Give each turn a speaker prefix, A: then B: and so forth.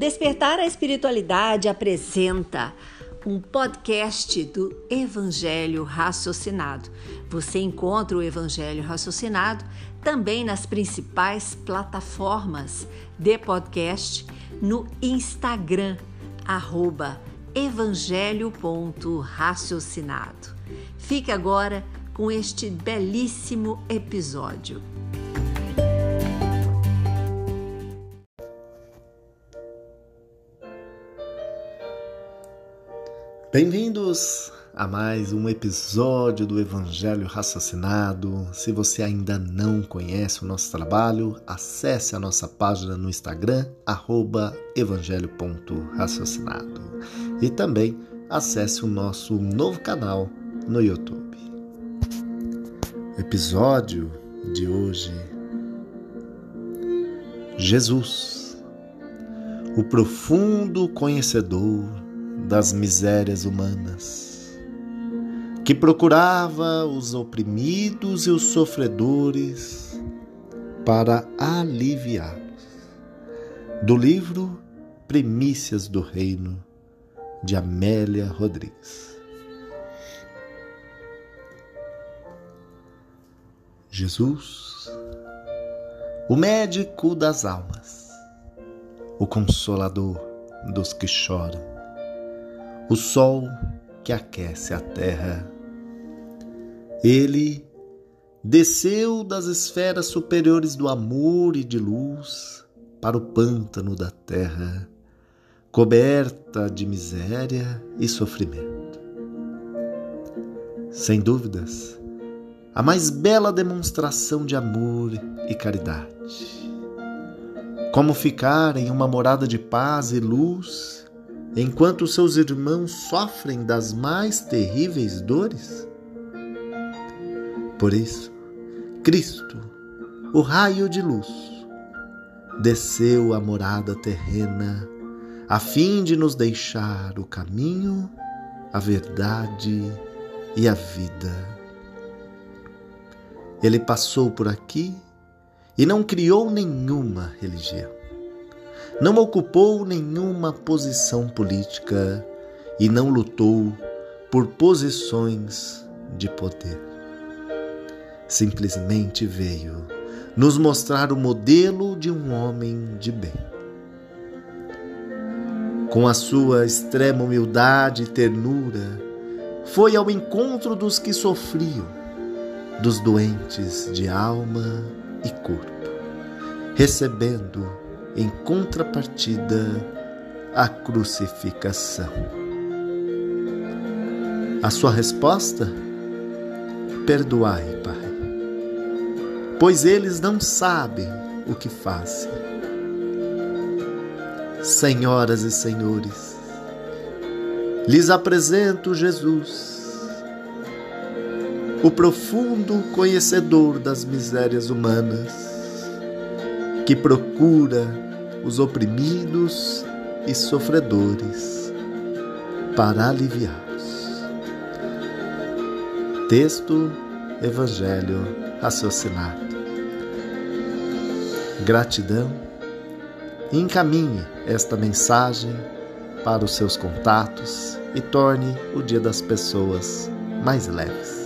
A: Despertar a Espiritualidade apresenta um podcast do Evangelho Raciocinado. Você encontra o Evangelho Raciocinado também nas principais plataformas de podcast no Instagram, arroba evangelho.raciocinado. Fique agora com este belíssimo episódio.
B: Bem-vindos a mais um episódio do Evangelho Raciocinado. Se você ainda não conhece o nosso trabalho, acesse a nossa página no Instagram, evangelho.raciocinado. E também acesse o nosso novo canal no YouTube. O episódio de hoje Jesus, o profundo conhecedor das misérias humanas, que procurava os oprimidos e os sofredores para aliviá-los. Do livro Primícias do Reino, de Amélia Rodrigues. Jesus, o médico das almas, o consolador dos que choram, o sol que aquece a terra. Ele desceu das esferas superiores do amor e de luz para o pântano da terra, coberta de miséria e sofrimento. Sem dúvidas, a mais bela demonstração de amor e caridade. Como ficar em uma morada de paz e luz enquanto seus irmãos sofrem das mais terríveis dores? Por isso, Cristo, o raio de luz, desceu à morada terrena a fim de nos deixar o caminho, a verdade e a vida. Ele passou por aqui e não criou nenhuma religião não ocupou nenhuma posição política e não lutou por posições de poder. Simplesmente veio nos mostrar o modelo de um homem de bem. Com a sua extrema humildade e ternura, foi ao encontro dos que sofriam, dos doentes de alma e corpo, recebendo em contrapartida a crucificação. A sua resposta? Perdoai, Pai, pois eles não sabem o que fazem. Senhoras e senhores, lhes apresento Jesus, o profundo conhecedor das misérias humanas que procura os oprimidos e sofredores para aliviá-los. Texto Evangelho raciocinado. Gratidão. Encaminhe esta mensagem para os seus contatos e torne o Dia das Pessoas mais leves.